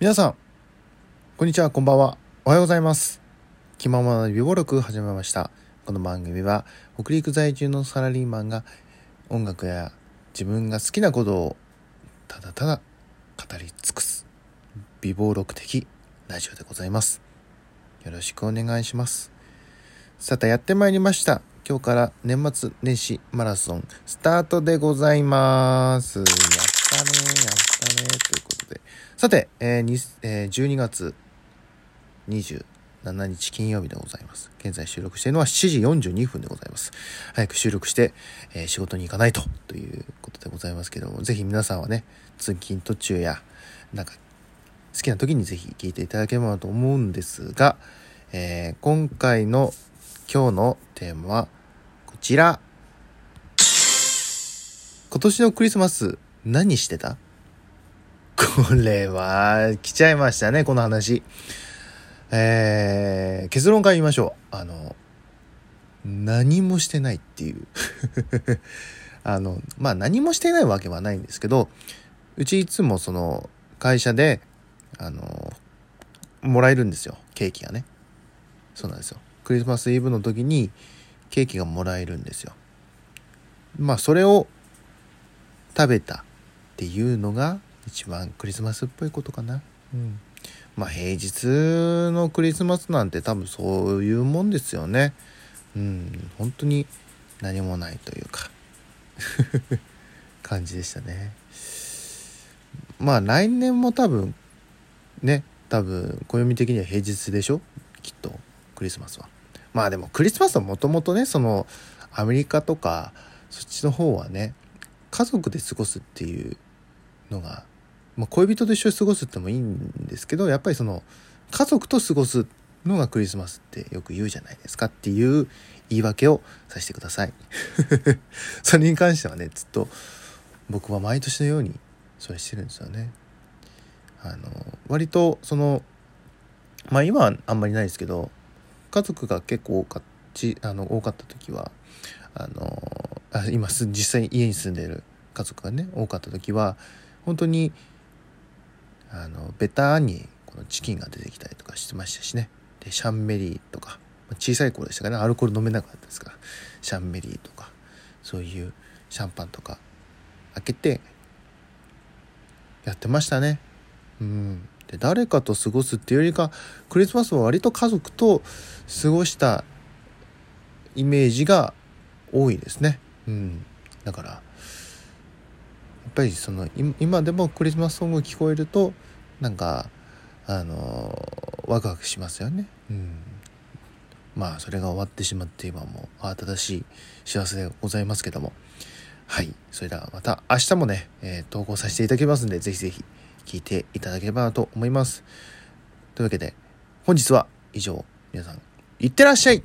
皆さん、こんにちは、こんばんは。おはようございます。気ままな美貌録始めました。この番組は、北陸在住のサラリーマンが音楽や自分が好きなことをただただ語り尽くす美貌録的ラジオでございます。よろしくお願いします。さて、やってまいりました。今日から年末年始マラソンスタートでございます。やったね、やったね、ということで。さて、えーえー12月27日金曜日でございます。現在収録しているのは7時42分でございます。早く収録して、えー仕事に行かないとということでございますけども、ぜひ皆さんはね、通勤途中や、なんか、好きな時にぜひ聞いていただければと思うんですが、えー今回の今日のテーマはこちら。今年のクリスマス何してた？これは来ちゃいましたね、この話。えー、結論から言いましょう。あの、何もしてないっていう。あの、まあ何もしてないわけはないんですけど、うちいつもその会社で、あの、もらえるんですよ。ケーキがね。そうなんですよ。クリスマスイブの時にケーキがもらえるんですよ。まあそれを食べたっていうのが一番クリスマスっぽいことかな。うん。まあ平日のクリスマスなんて多分そういうもんですよね。うん。本当に何もないというか 感じでしたね。まあ来年も多分ね、多分暦的には平日でしょ？きっとクリスマスは。まあでもクリスマスはもともとね、そのアメリカとかそっちの方はね、家族で過ごすっていうのが、まあ、恋人と一緒に過ごすってもいいんですけどやっぱりその家族と過ごすのがクリスマスってよく言うじゃないですかっていう言い訳をさせてください。それに関してはねずっと僕は毎年のようにそれしてるんですよね。あの割とそのまあ今はあんまりないですけど家族が結構多かちあの多かった時はあのあ今実際に家に住んでいる家族がね多かった時は本当にあのベターにこのチキンが出てきたりとかしてましたしね。でシャンメリーとか小さい頃でしたからね。アルコール飲めなかったですから。シャンメリーとかそういうシャンパンとか開けてやってましたね。うん。で誰かと過ごすっていうよりかクリスマスは割と家族と過ごしたイメージが多いですね。うん、だからぱりその今でもクリスマスソング聞こえるとなんかあのワクワクしますよね。うん、まあそれが終わってしまって今も慌ただしい幸せでございますけどもはいそれではまた明日もね、えー投稿させていただきますんでぜひぜひ聞いていただければなと思います。というわけで本日は以上皆さんいってらっしゃい